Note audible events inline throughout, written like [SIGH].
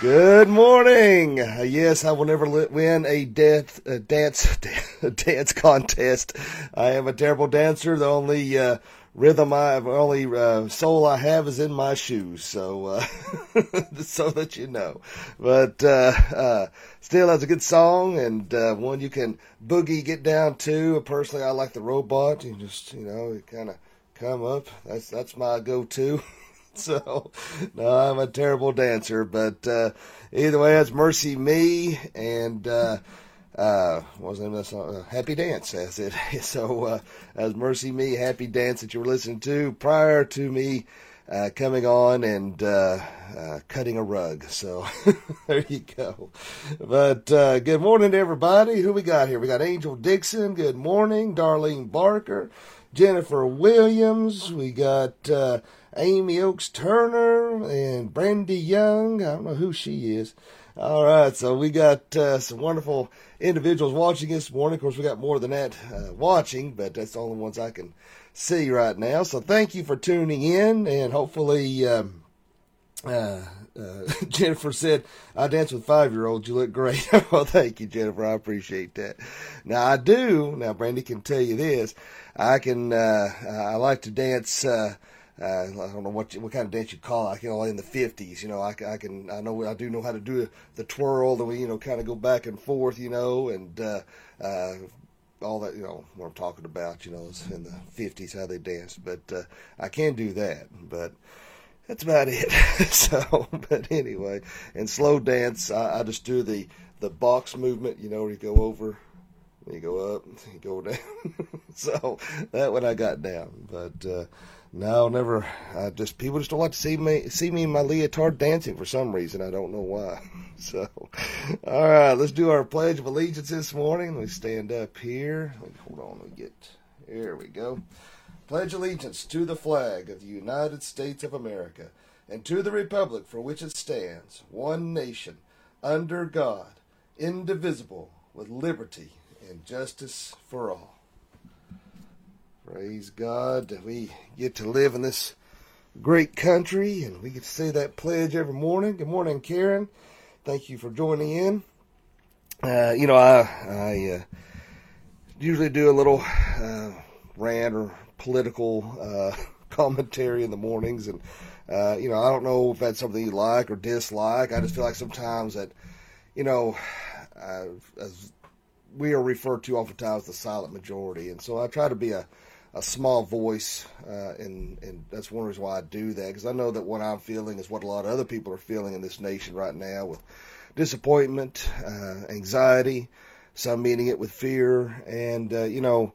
Good morning. Uh, yes, I will never win a, dance, a dance [LAUGHS] a dance contest. I am a terrible dancer. The only uh, rhythm I have, only uh, soul I have is in my shoes. So, uh, [LAUGHS] so that you know. But uh, uh, still, that's a good song and one you can boogie get down to. Personally, I like the robot. You just you know, you kind of come up. That's that's my go-to. [LAUGHS] [LAUGHS] so no, I'm a terrible dancer. But uh, either way, it's MercyMe and uh, uh, what was the name of that song? Uh, Happy Dance. That's it. [LAUGHS] So uh, as MercyMe, Happy Dance that you were listening to prior to me. Uh, coming on and uh, uh, cutting a rug. So [LAUGHS] there you go. But uh, good morning to everybody. Who we got here? We got Angel Dixon. Good morning. Darlene Barker. Jennifer Williams. We got uh, Amy Oaks Turner and Brandy Young. I don't know who she is. All right, so we got uh, some wonderful individuals watching this morning. Of course, we got more than that uh, watching, but that's the only ones I can see right now. So thank you for tuning in, and hopefully, um, uh, uh [LAUGHS] Jennifer said, I dance with five year olds. You look great. [LAUGHS] well, thank you, Jennifer. I appreciate that. Now, I do. Now, Brandy can tell you this. I can, uh, I like to dance, uh, uh, I don't know what what kind of dance you call it. You know, in the fifties, you know, I, I can I know I do know how to do the twirl, the you know, kind of go back and forth, you know, and uh, uh, all that, you know, what I'm talking about, you know, in the fifties how they danced. But uh, I can do that, but that's about it. [LAUGHS] so, but anyway, and slow dance, I, I just do the the box movement, you know, where you go over you go up, you go down. [LAUGHS] so that one I got down, but uh, no, never. I just people just don't like to see me see me in my leotard dancing for some reason. I don't know why. [LAUGHS] So, all right, let's do our pledge of allegiance this morning. Let me stand up here. Hold on, let me get. Here we go. Pledge allegiance to the flag of the United States of America and to the republic for which it stands, one nation, under God, indivisible, with liberty and justice for all. Praise God that we get to live in this great country and we get to say that pledge every morning. Good morning, Karen. Thank you for joining in. Uh, you know, I, I uh, usually do a little uh, rant or political uh, [LAUGHS] commentary in the mornings, and uh, you know, I don't know if that's something you like or dislike. I just feel like sometimes that, you know, uh, as we are referred to oftentimes the silent majority, and so I try to be a a small voice, uh, and and that's one reason why I do that because I know that what I'm feeling is what a lot of other people are feeling in this nation right now with disappointment, uh, anxiety, some meeting it with fear, and uh, you know,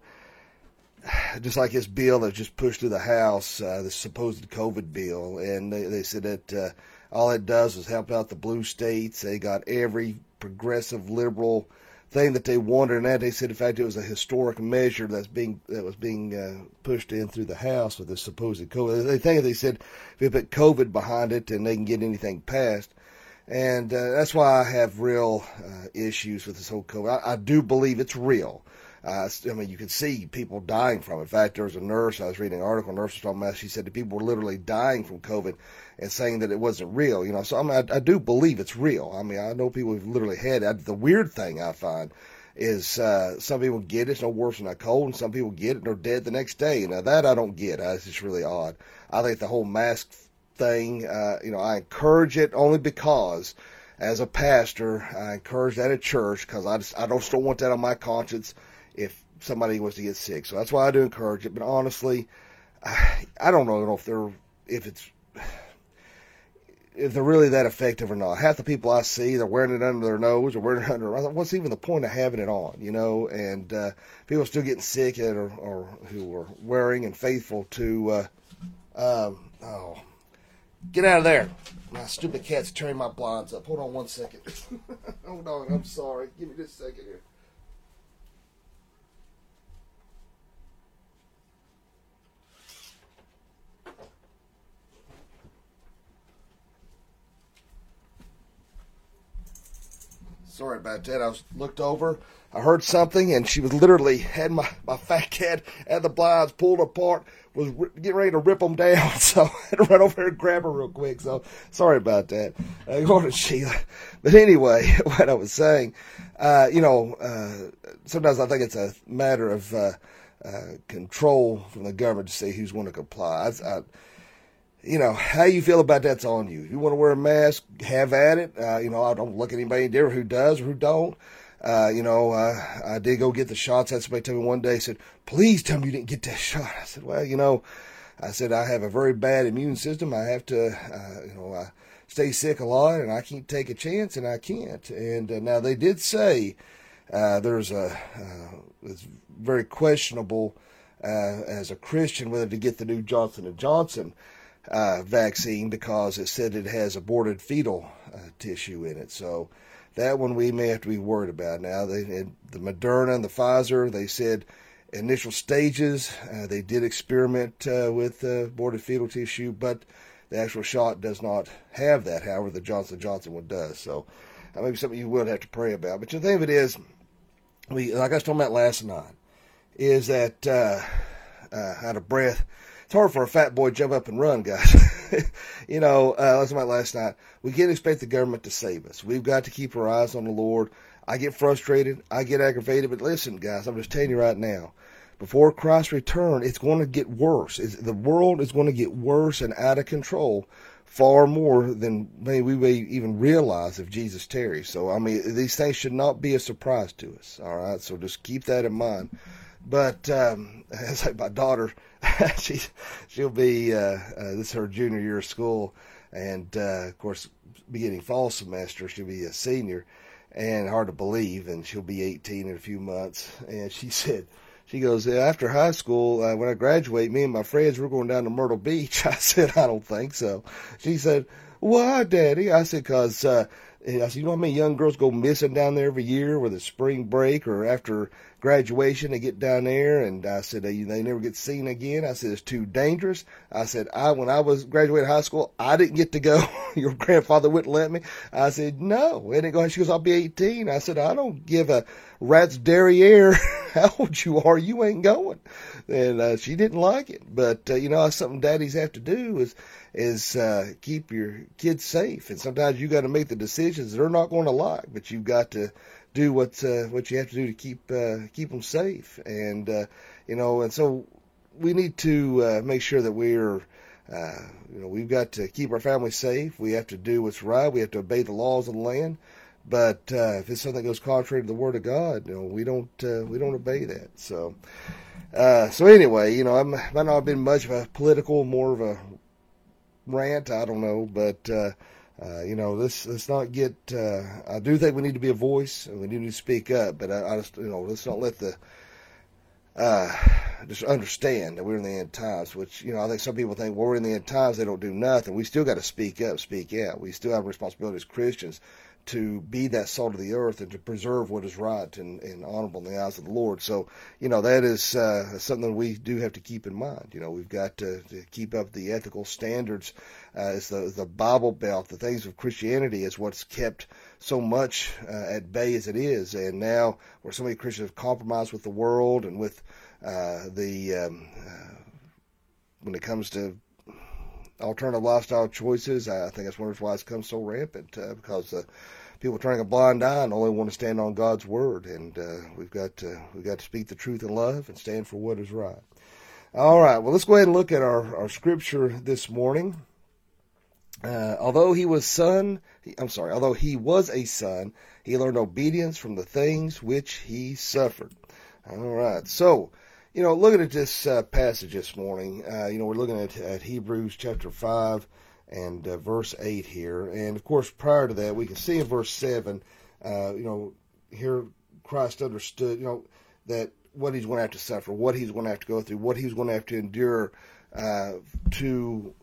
just like this bill that just pushed through the House, uh, the supposed COVID bill, and they, they said that uh, all it does is help out the blue states. They got every progressive liberal thing that they wanted, and that they said, in fact, it was a historic measure that's being that was being uh, pushed in through the House with this supposed COVID. They think they said if they put COVID behind it, and they can get anything passed, and uh, that's why I have real uh, issues with this whole COVID. I, I do believe it's real. Uh, I mean, you could see people dying from it. In fact, there was a nurse, I was reading an article, a nurse was talking about, she said that people were literally dying from COVID and saying that it wasn't real, you know. So I, mean, I, I do believe it's real. I mean, I know people who've literally had it. The weird thing I find is uh, some people get it, it's no worse than a cold, and some people get it and they're dead the next day. Now, that I don't get. It's just really odd. I think the whole mask thing, uh, you know, I encourage it only because as a pastor, I encourage that at church because I just I don't still want that on my conscience if somebody was to get sick. So that's why I do encourage it. But honestly, I, I don't know if they're if it's if they're really that effective or not. Half the people I see, they're wearing it under their nose or wearing it under. What's even the point of having it on? You know, and uh, people still getting sick at or, or who are wearing and faithful to. Uh, um, oh, get out of there! My stupid cat's tearing my blinds up. Hold on one second. [LAUGHS] Hold on, I'm sorry. Give me just a second here. Sorry about that. I was looked over. I heard something, and she was literally had my, my fat cat at the blinds pulled apart, was r- getting ready to rip them down. [LAUGHS] So I had to run over here and grab her real quick. So sorry about that. Uh, good morning, [LAUGHS] Sheila. But anyway, [LAUGHS] what I was saying, uh, you know, uh, sometimes I think it's a matter of uh, uh, control from the government to say who's going to comply. I, I, you know, how you feel about that's on you. If you want to wear a mask, have at it. Uh, you know, I don't look at anybody different who does or who don't. Uh, you know, uh, I did go get the shots. Had somebody tell me one day, said, please tell me you didn't get that [LAUGHS] shot. I said, well, you know, I said, I have a very bad immune system. I have to, uh, you know, I stay sick a lot and I can't take a chance and I can't. And uh, now they did say, uh, there's a, uh, it's very questionable, as a Christian whether to get the new Johnson and Johnson uh, vaccine because it said it has aborted fetal uh, tissue in it. So that one we may have to be worried about. Now, they, the Moderna and the Pfizer, they said initial stages, uh, they did experiment uh, with aborted fetal tissue, but the actual shot does not have that. However, the Johnson Johnson one does. So that may be something you will have to pray about. But the thing of it is, we like I was talking about last night, is that uh, uh, out of breath it's hard for a fat boy jump up and run, guys. [LAUGHS] you know, uh, that's my last night. We can't expect the government to save us. We've got to keep our eyes on the Lord. I get frustrated. I get aggravated. But listen, guys, I'm just telling you right now. Before Christ's return, it's going to get worse. It's, the world is going to get worse and out of control far more than maybe we may even realize if Jesus tarries. So, I mean, these things should not be a surprise to us. All right. So just keep that in mind. But um, [LAUGHS] as like my daughter, [LAUGHS] she she'll be uh, uh, this is her junior year of school, and uh, of course, beginning fall semester, she'll be a senior, and hard to believe, and she'll be 18 in a few months. And she [LAUGHS] said, she goes, after high school, uh, when I graduate, me and my friends, we're going down to Myrtle Beach. I said, I don't think so. She said, why, Daddy? I said, because uh, Eh, I said, you know how many young girls go missing down there every year with a spring break or after graduation? They get down there, and I said they, they never get seen again. I said it's too dangerous. I said I when I was graduating high school, I didn't get to go. [LAUGHS] Your grandfather wouldn't let me. I said no. And it goes. She goes, I'll be 18. I said I don't give a rat's derriere [LAUGHS] how old you are. You ain't going. And uh, she didn't like it. But uh, you know, something daddies have to do is is uh, keep your kids safe. And sometimes you got to make the decisions they're not going to like, but you've got to do what uh, what you have to do to keep uh, keep them safe. And uh, you know, and so we need to uh, make sure that we're uh, you know we've got to keep our family safe. We have to do what's right. We have to obey the laws of the land. But uh, if it's something that goes contrary to the Word of God, you know, we don't uh, we don't obey that. So, uh, so anyway, you know, I might not have been much of a political, more of a rant. I don't know, but uh, uh, you know, let's let's not get. Uh, I do think we need to be a voice and we need to speak up, but I, I just you know let's not let the uh, just understand that we're in the end times. Which you know, I think some people think well, we're in the end times. They don't do nothing. We still got to speak up, speak out. We still have responsibility as Christians to be that salt of the earth and to preserve what is right and, and honorable in the eyes of the Lord. So, you know, that is uh, something we do have to keep in mind. You know, we've got to, to keep up the ethical standards uh, as the, the Bible Belt, the things of Christianity is what's kept so much uh, at bay as it is. And now where so many Christians have compromised with the world and with uh, the, um, uh, when it comes to alternative lifestyle choices. I think that's one of why it's come so rampant uh, because uh, people turning a blind eye and only want to stand on God's word, and uh, we've got to, we've got to speak the truth in love and stand for what is right. All right, well, let's go ahead and look at our, our scripture this morning. Uh, although he was son, I'm sorry, although he was a son, he learned obedience from the things which he suffered. All right, so you know, looking at this uh, passage this morning, uh, you know, we're looking at, at Hebrews chapter 5 and uh, verse 8 here. And of course, prior to that, we can see in verse 7, uh, you know, here Christ understood, you know, that what he's going to have to suffer, what he's going to have to go through, what he's going to have to endure uh, to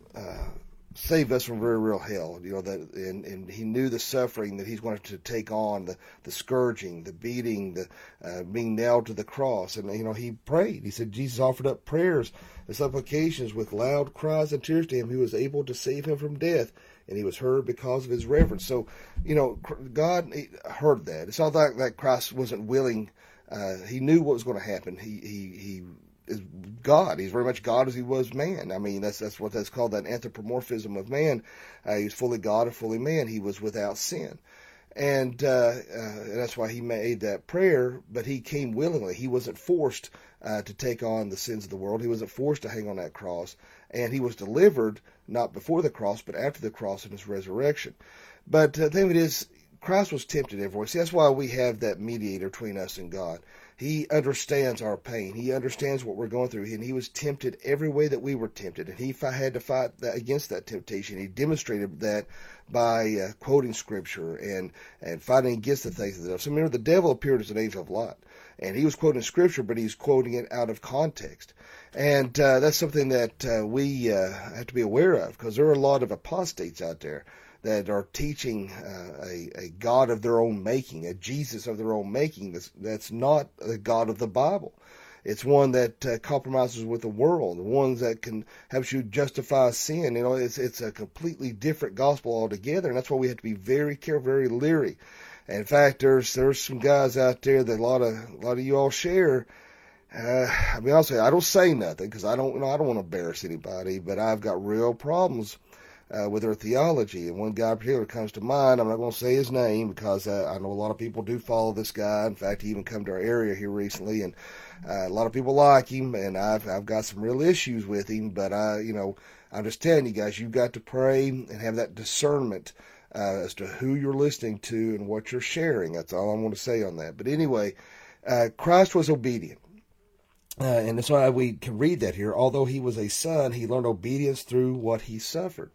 uh, save us from very real hell. You know that, and, and he knew the suffering that he's going to take on, the the scourging, the beating, the uh, being nailed to the cross. And you know he prayed. He said Jesus offered up prayers and supplications with loud cries and tears to him, who was able to save him from death. And he was heard because of his reverence. So, you know, God heard that. It's not like that Christ wasn't willing. Uh, he knew what was going to happen. He he he is God. He's very much God as he was man. I mean, that's that's what that's called that anthropomorphism of man. Uh, he's fully God and fully man. He was without sin, and, uh, uh, that's why he made that prayer. But he came willingly. He wasn't forced uh, to take on the sins of the world. He wasn't forced to hang on that cross, and he was delivered not before the cross, but after the cross and his resurrection. But uh, the thing of it is, Christ was tempted everywhere. See, that's why we have that mediator between us and God. He understands our pain. He understands what we're going through. And he was tempted every way that we were tempted. And he had to fight against that temptation. He demonstrated that by uh, quoting scripture and, and fighting against the things of the devil. So remember, the devil appeared as an angel of light. And he was quoting scripture, but he's quoting it out of context. And uh, that's something that uh, we uh, have to be aware of because there are a lot of apostates out there that are teaching uh, a, a God of their own making, a Jesus of their own making. That's, that's not the God of the Bible. It's one that uh, compromises with the world, the ones that can help you justify sin. You know, it's it's a completely different gospel altogether, and that's why we have to be very careful, very leery. And in fact, there's there's some guys out there that a lot of a lot of you all share. Uh, I mean, honestly, I don't say nothing because I don't, you know, I don't want to embarrass anybody, but I've got real problems uh, with their theology. And one guy in particular comes to mind. I'm not going to say his name because uh, I know a lot of people do follow this guy. In fact, he even come to our area here recently, and uh, a lot of people like him. And I've I've got some real issues with him. But I, you know, I'm just telling you guys, you've got to pray and have that discernment. Uh, as to who you're listening to and what you're sharing. That's all I want to say on that. But anyway, uh, Christ was obedient. Uh, and that's why we can read that here. Although he was a son, he learned obedience through what he suffered.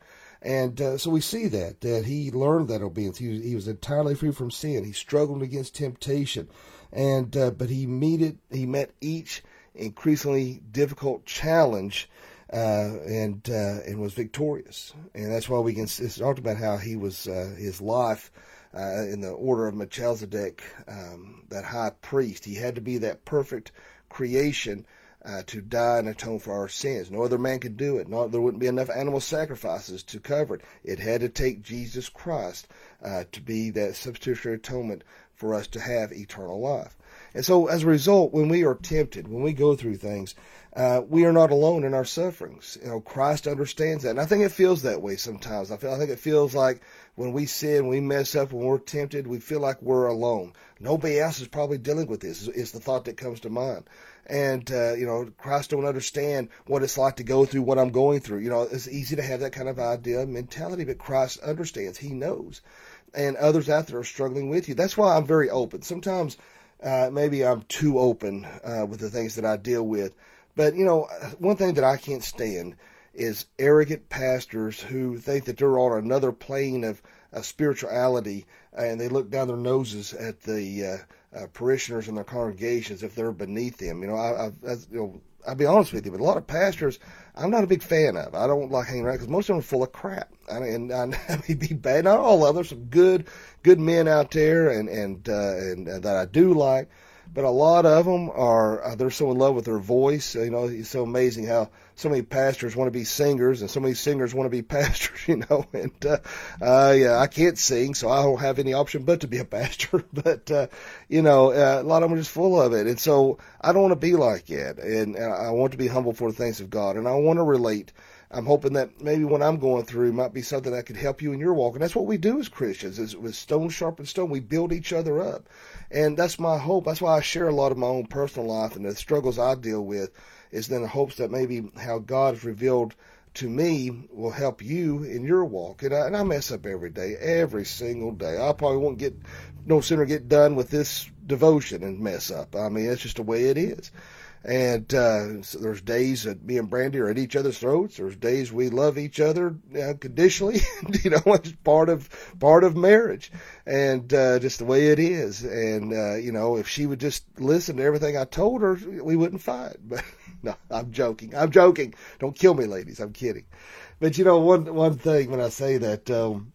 And uh, so we see that, that he learned that obedience. He was, he was entirely free from sin. He struggled against temptation. And, uh, but he met it, he met each increasingly difficult challenge, uh, and, uh, and was victorious. And that's why we can, talked about how he was, uh, his life, uh, in the order of Melchizedek, um, that high priest. He had to be that perfect creation uh, to die and atone for our sins. No other man could do it. No, there wouldn't be enough animal sacrifices to cover it. It had to take Jesus Christ uh, to be that substitutionary atonement for us to have eternal life. And so, as a result, when we are tempted, when we go through things, uh, we are not alone in our sufferings. You know, Christ understands that, and I think it feels that way sometimes. I feel, I think it feels like when we sin, we mess up, when we're tempted, we feel like we're alone. Nobody else is probably dealing with this. Is the thought that comes to mind and uh, you know Christ don't understand what it's like to go through what I'm going through. You know, it's easy to have that kind of idea mentality, but Christ understands. He knows, and others out there are struggling with you. That's why I'm very open. Sometimes uh, maybe I'm too open uh, with the things that I deal with, but you know, one thing that I can't stand is arrogant pastors who think that they're on another plane of, of spirituality and they look down their noses at the uh, uh, parishioners in their congregations if they're beneath them. You know, I, I, I you know, I'll be honest with you, but a lot of pastors, I'm not a big fan of. I don't like hanging around because most of them are full of crap. I mean, I, [LAUGHS] I may be bad. Not all of them. There's some good, good men out there, and and uh, and uh, that I do like but a lot of them are uh, they're so in love with their voice. You know, it's so amazing how so many pastors want to be singers and so many singers want to be [LAUGHS] pastors. You know, and uh, uh, yeah, I can't sing, so I don't have any option but to be a pastor. [LAUGHS] but uh, you know, uh, a lot of them are just full of it, and so I don't want to be like that, and, and I want to be humble for the things of God, and I want to relate. I'm hoping that maybe what I'm going through might be something that could help you in your walk. And that's what we do as Christians is with stone sharpened stone. We build each other up. And that's my hope. That's why I share a lot of my own personal life and the struggles I deal with is then the hopes that maybe how God has revealed to me will help you in your walk. And I, and I mess up every day, every single day. I probably won't get no sooner get done with this devotion and mess up. I mean, it's just the way it is. And uh, so there's days that me and Brandy are at each other's throats. There's days we love each other uh, conditionally. you know, it's [LAUGHS] part of part of marriage, and uh, just the way it is. And uh, you know, if she would just listen to everything I told her, we wouldn't fight. [LAUGHS] But no, I'm joking. I'm joking. Don't kill me, ladies. I'm kidding. But you know, one one thing when I say that, um,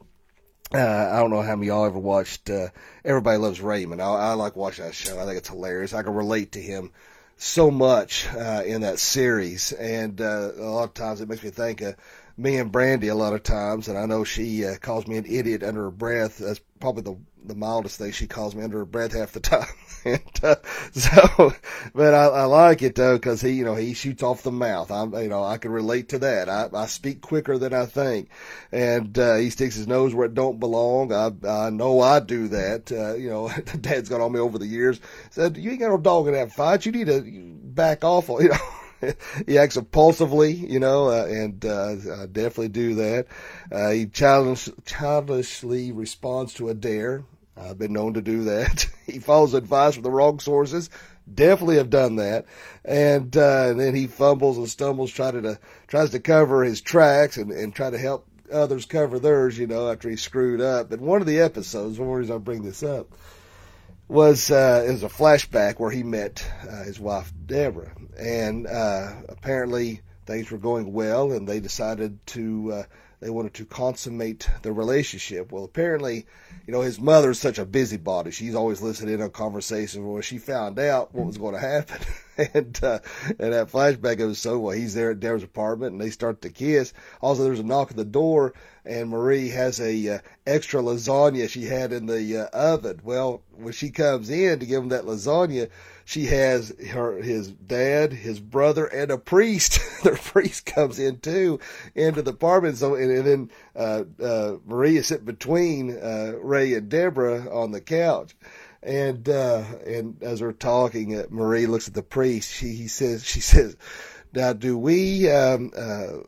uh, I don't know how many y'all ever watched uh, Everybody Loves Raymond. I, I like watching that show. I think it's hilarious. I can relate to him so much uh, in that series, and uh, a lot of times it makes me think of me and Brandy a lot of times, and I know she uh, calls me an idiot under her breath. That's probably the the mildest thing she calls me under her breath half the [LAUGHS] time. and, uh, so, but I, I like it though because he, you know, he shoots off the mouth. I'm, you know, I can relate to that. I, I speak quicker than I think, and uh, he sticks his nose where it don't belong. I, I know I do that. Uh, you know, [LAUGHS] Dad's got on me over the years. Said you ain't got no dog in that fight. You need to back off. You know. [LAUGHS] [LAUGHS] he acts impulsively, you know, uh, and uh, I definitely do that. Uh, he childish, childishly responds to a dare. I've been known to do that. [LAUGHS] he follows advice from the wrong sources. Definitely have done that. And, uh, and then he fumbles and stumbles, trying to, tries to cover his tracks and, and try to help others cover theirs, you know, after he screwed up. But one of the episodes, one reason I bring this up, was uh, it was a flashback where he met uh, his wife Debra, and uh, apparently things were going well, and they decided to uh, they wanted to consummate the relationship. Well, apparently, you know, his mother's such a busybody. She's always listening in on conversations. Well, she found out what was going to happen, [LAUGHS] [LAUGHS] and uh, and that flashback was so well. He's there at Debra's apartment, and they start to kiss. Also, there's a knock at the door, and Marie has a uh, extra lasagna she had in the uh, oven. Well, when she comes in to give him that lasagna, she has her his dad, his brother, and a priest. [LAUGHS] the priest comes in too into the apartment. So and, and then uh, uh, Maria sitting between uh, Ray and Debra on the couch. And uh, and as we're talking, uh, Marie looks at the priest. She he says [LAUGHS] she says, "Now, do we um, uh,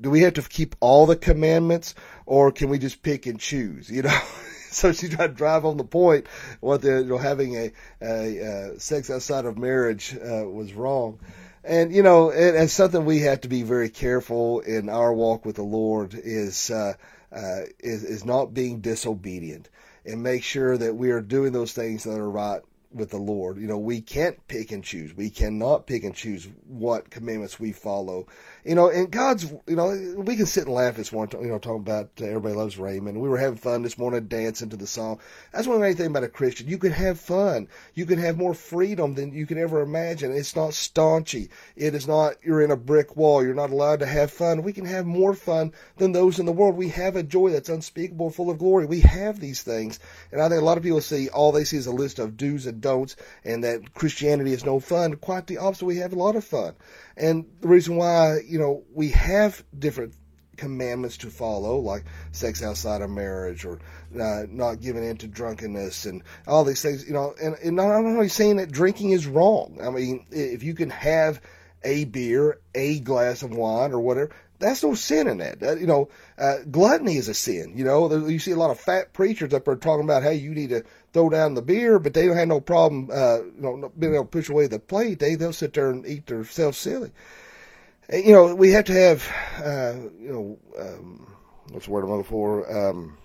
do we have to keep all the commandments, or can we just pick and choose?" You know. [LAUGHS] so she tried to drive on the point what the you know having a, a, a sex outside of marriage uh, was wrong. And you know, it, it's something we have to be very careful in our walk with the Lord is uh, uh, is is not being disobedient and make sure that we are doing those things that are right with the Lord. You know, we can't pick and choose. We cannot pick and choose what commandments we follow. You know, and God's, you know, we can sit and laugh this morning, you know, talking about uh, everybody loves Raymond. We were having fun this morning dancing to the song. That's one great thing about a Christian. You can have fun. You can have more freedom than you can ever imagine. It's not staunchy. It is not, you're in a brick wall. You're not allowed to have fun. We can have more fun than those in the world. We have a joy that's unspeakable, full of glory. We have these things. And I think a lot of people see, all they see is a list of do's and don'ts and that Christianity is no fun. Quite the opposite. We have a lot of fun. And the reason why, you know, we have different commandments to follow, like sex outside of marriage or uh, not giving in to drunkenness and all these things, you know, and, and I'm not only saying that drinking is wrong. I mean, if you can have a beer, a glass of wine or whatever, that's no sin in that. that you know, uh, gluttony is a sin. You know, you see a lot of fat preachers up there talking about, hey, you need to throw down the beer, but they don't have no problem, uh, you know, being able to push away the plate. They they'll sit there and eat themselves silly. And, you know, we have to have, uh, you know, um, what's the word I'm looking for? Um,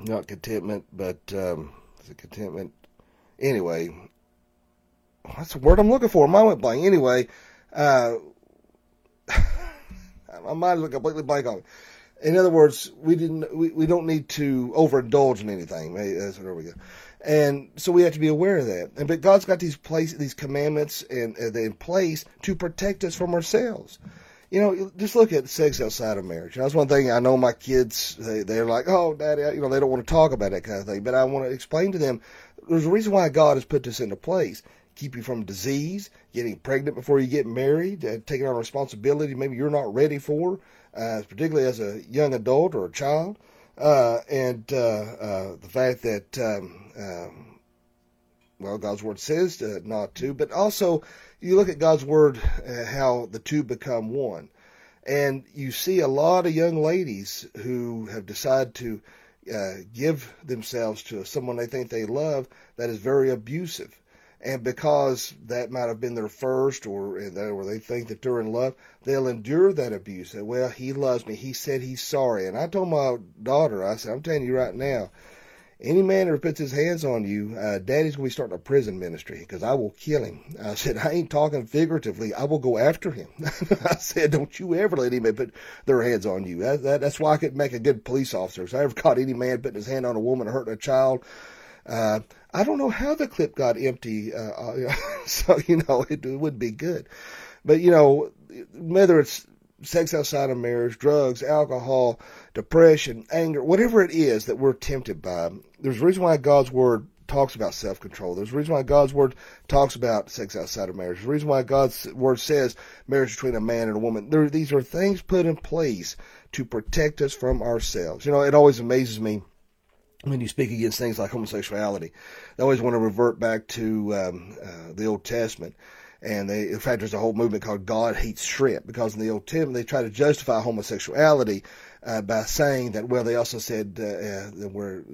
not contentment, but um, is it contentment? Anyway, what's the word I'm looking for? My went blank. Anyway, uh, [LAUGHS] my mind is completely blank on. it. In other words, we didn't. We, we don't need to overindulge in anything. That's where we go. And so we have to be aware of that. And but God's got these place, these commandments and uh, in place to protect us from ourselves. You know, just look at sex outside of marriage. That's one thing I know my kids, they, they're like, oh, daddy, you know, they don't want to talk about that kind of thing. But I want to explain to them there's a reason why God has put this into place keep you from disease, getting pregnant before you get married, uh, taking on responsibility maybe you're not ready for, uh, particularly as a young adult or a child, uh, and uh, uh, the fact that um, um, well, God's word says not to, but also you look at God's word uh, how the two become one, and you see a lot of young ladies who have decided to give themselves to someone they think they love that is very abusive and because that might have been their first or, or they think that they're in love, they'll endure that abuse. Well, he loves me. He said he's sorry. And I told my daughter, I said, I'm telling you right now, any man who puts his hands on you, uh, daddy's going to be starting a prison ministry because I will kill him. I said, I ain't talking figuratively. I will go after him. [LAUGHS] I said, don't you ever let anybody put their hands on you. That, that, that's why I could make a good police officer. If I ever caught any man putting his hand on a woman or hurting a child, uh, I don't know how the clip got empty. Uh, uh [LAUGHS] so, you know, it, it would be good. But, you know, whether it's sex outside of marriage, drugs, alcohol, depression, anger, whatever it is that we're tempted by, there's a reason why God's Word talks about self control. There's a reason why God's Word talks about sex outside of marriage. There's a reason why God's Word says marriage between a man and a woman. There, these are things put in place to protect us from ourselves. You know, it always amazes me when you speak against things like homosexuality. They always want to revert back to um, uh, the Old Testament and they, in fact, there's a whole movement called God Hates Shrimp because in the Old Testament they try to justify homosexuality uh, by saying that, well, they also said uh, uh,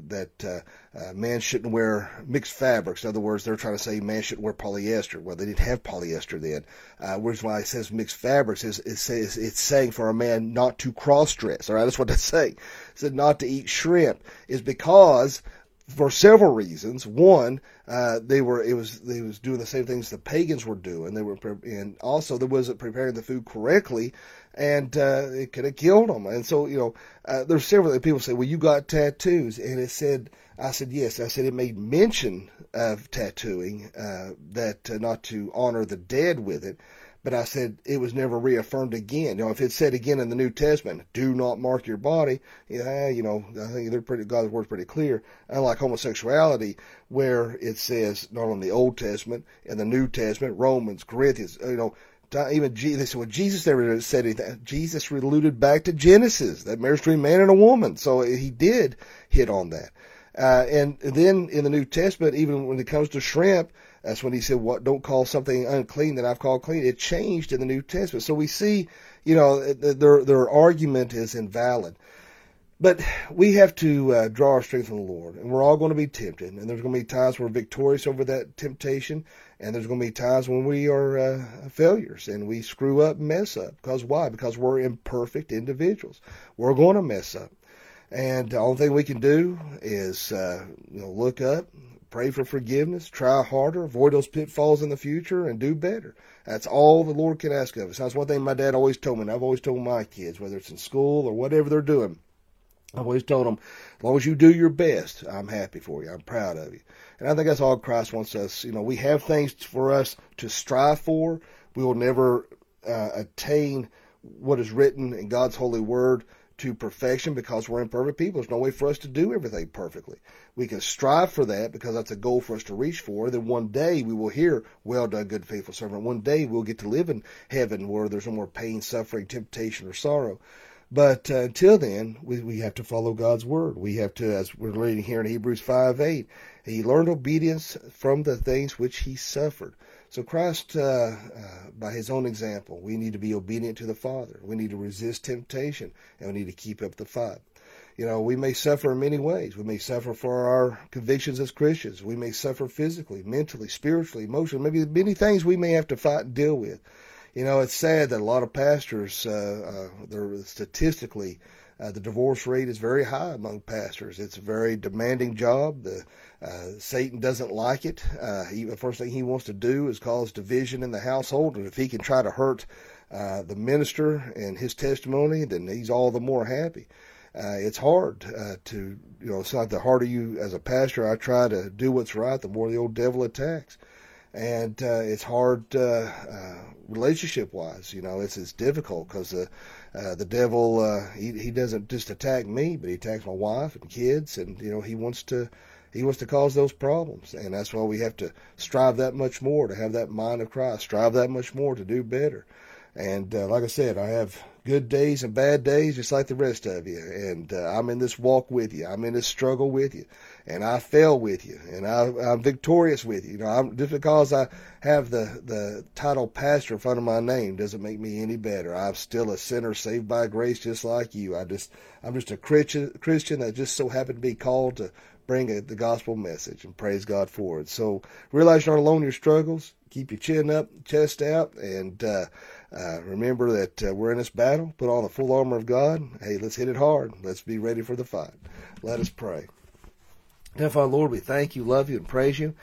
that uh, uh, man shouldn't wear mixed fabrics. In other words, they're trying to say man shouldn't wear polyester. Well, they didn't have polyester then. Uh, which why it says mixed fabrics is it says it's saying for a man not to cross dress. All right, that's what saying. It said not to eat shrimp is because for several reasons. One, uh, they were it was they was doing the same things the pagans were doing. They were and also they wasn't preparing the food correctly, and uh, it could have killed them. And so you know, uh, there's several people say, "Well, you got tattoos," and it said, "I said yes." I said it made mention of tattooing uh, that uh, not to honor the dead with it. But I said it was never reaffirmed again. You know, if it said again in the New Testament, "Do not mark your body," yeah, you know, I think they're pretty. God's word's pretty clear. Unlike homosexuality, where it says not on the Old Testament in the New Testament, Romans, Corinthians, you know, even Jesus, well, Jesus never said anything. Jesus alluded back to Genesis, that marriage between man and a woman. So he did hit on that. Uh, and then in the New Testament, even when it comes to shrimp, that's when he said, "What? Don't call something unclean that I've called clean." It changed in the New Testament, so we see, you know, their their argument is invalid. But we have to uh, draw our strength from the Lord, and we're all going to be tempted, and there's going to be times we're victorious over that temptation, and there's going to be times when we are uh, failures and we screw up, and mess up. Because why? Because we're imperfect individuals. We're going to mess up, and the only thing we can do is uh, you know look up, pray for forgiveness, try harder, avoid those pitfalls in the future, and do better. That's all the Lord can ask of us. That's one thing my dad always told me, and I've always told my kids, whether it's in school or whatever they're doing. I've always told them, as long as you do your best, I'm happy for you. I'm proud of you. And I think that's all Christ wants us. You know, we have things for us to strive for. We will never uh, attain what is written in God's holy word to perfection because we're imperfect people. There's no way for us to do everything perfectly. We can strive for that because that's a goal for us to reach for. Then one day we will hear, well done, good, faithful servant. One day we'll get to live in heaven where there's no more pain, suffering, temptation, or sorrow. But uh, until then, we, we have to follow God's word. We have to, as we're reading here in Hebrews 5 8, he learned obedience from the things which he suffered. So Christ, uh, uh, by his own example, we need to be obedient to the Father. We need to resist temptation, and we need to keep up the fight. You know, we may suffer in many ways. We may suffer for our convictions as Christians. We may suffer physically, mentally, spiritually, emotionally. Maybe many things we may have to fight and deal with. You know, it's sad that a lot of pastors, uh, uh, they're statistically, uh, the divorce rate is very high among pastors. It's a very demanding job. The uh, Satan doesn't like it. Uh, he, the first thing he wants to do is cause division in the household, and if he can try to hurt uh, the minister and his testimony, then he's all the more happy. Uh, it's hard uh, to, you know, it's not the harder you as a pastor. I try to do what's right, the more the old devil attacks, and uh, it's hard uh, uh, relationship wise. You know, it's it's difficult because the uh, the devil uh, he he doesn't just attack me, but he attacks my wife and kids, and you know he wants to he wants to cause those problems, and that's why we have to strive that much more to have that mind of Christ, strive that much more to do better. And uh, like I said, I have good days and bad days, just like the rest of you. And uh, I'm in this walk with you. I'm in this struggle with you, and I fail with you, and I, I'm victorious with you. You know, I'm, just because I have the the title pastor in front of my name doesn't make me any better. I'm still a sinner saved by grace, just like you. I just I'm just a Christian Christian that just so happened to be called to bring a, the gospel message, and praise God for it. So realize you're not alone in your struggles. Keep your chin up, chest out, and uh, uh, remember that uh, we're in this battle. Put on the full armor of God. Hey, let's hit it hard. Let's be ready for the fight. Let us pray. Heavenly Lord, we thank you, love you, and praise you.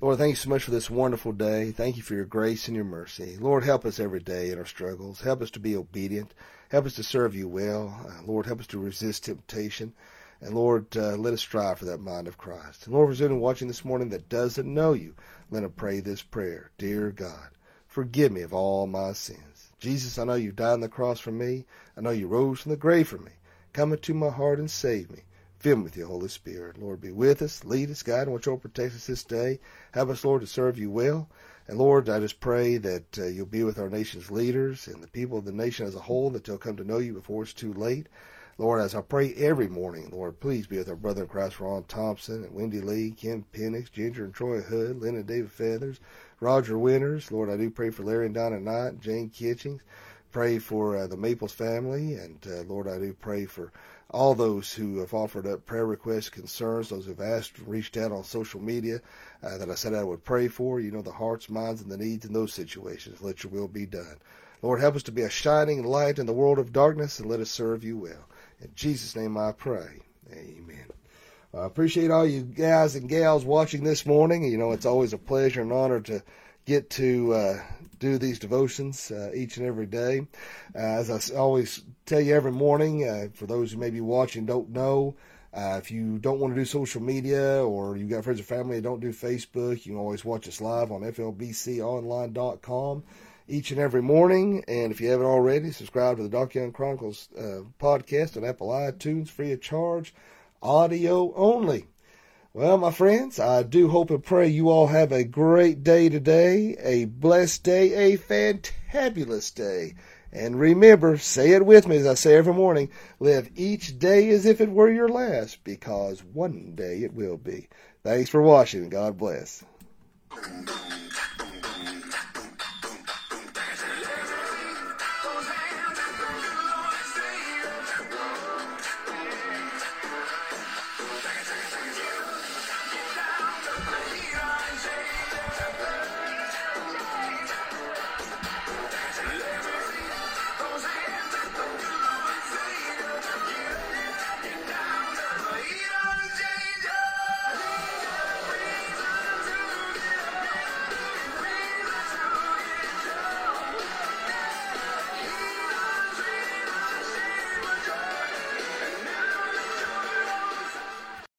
Lord, thank you so much for this wonderful day. Thank you for your grace and your mercy. Lord, help us every day in our struggles. Help us to be obedient. Help us to serve you well. Uh, Lord, help us to resist temptation. And Lord, uh, let us strive for that mind of Christ. And Lord, for anyone watching this morning that doesn't know you, let them pray this prayer. Dear God, forgive me of all my sins. Jesus, I know you died on the cross for me. I know you rose from the grave for me. Come into my heart and save me. Fill me with your Holy Spirit. Lord, be with us, lead us, guide, and watch over, protect us this day. Help us, Lord, to serve you well. And Lord, I just pray that uh, you'll be with our nation's leaders and the people of the nation as a whole, that they'll come to know you before it's too late. Lord, as I pray every morning, Lord, please be with our brother in Christ, Ron Thompson, and Wendy Lee, Ken Penix, Ginger and Troy Hood, Lynn and David Feathers, Roger Winters. Lord, I do pray for Larry and Donna Knight, Jane Kitchings. Pray for uh, the Maples family, and uh, Lord, I do pray for all those who have offered up prayer requests, concerns, those who've asked, reached out on social media uh, that I said I would pray for. You know the hearts, minds, and the needs in those situations. Let your will be done. Lord, help us to be a shining light in the world of darkness and let us serve you well. In Jesus' name I pray. Amen. I appreciate all you guys and gals watching this morning. You know, it's always a pleasure and honor to get to uh, do these devotions uh, each and every day. Uh, as I always tell you every morning, uh, for those who may be watching don't know, uh, if you don't want to do social media or you've got friends or family that don't do Facebook, you can always watch us live on FLBCOnline.com each and every morning. And if you haven't already, subscribe to the Doc Young Chronicles uh, podcast on Apple iTunes, free of charge, audio only. Well, my friends, I do hope and pray you all have a great day today, a blessed day, a fantabulous day. And remember, say it with me as I say every morning, live each day as if it were your last, because one day it will be. Thanks for watching. God bless.